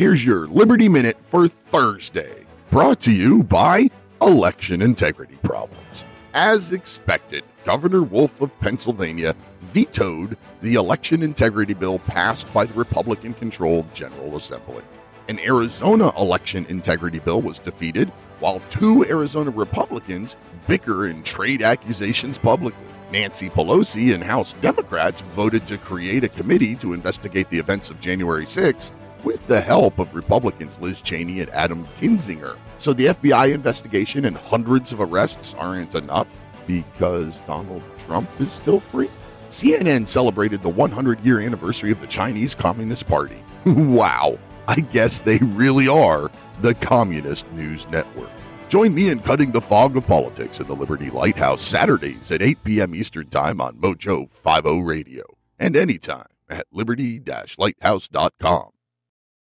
Here's your Liberty Minute for Thursday, brought to you by Election Integrity Problems. As expected, Governor Wolf of Pennsylvania vetoed the election integrity bill passed by the Republican controlled General Assembly. An Arizona election integrity bill was defeated, while two Arizona Republicans bicker and trade accusations publicly. Nancy Pelosi and House Democrats voted to create a committee to investigate the events of January 6th with the help of Republicans Liz Cheney and Adam Kinzinger. So the FBI investigation and hundreds of arrests aren't enough because Donald Trump is still free. CNN celebrated the 100 year anniversary of the Chinese Communist Party. wow, I guess they really are the Communist News Network. Join me in cutting the fog of politics in the Liberty Lighthouse Saturdays at 8 p.m. Eastern Time on Mojo 50 Radio and anytime at liberty-lighthouse.com.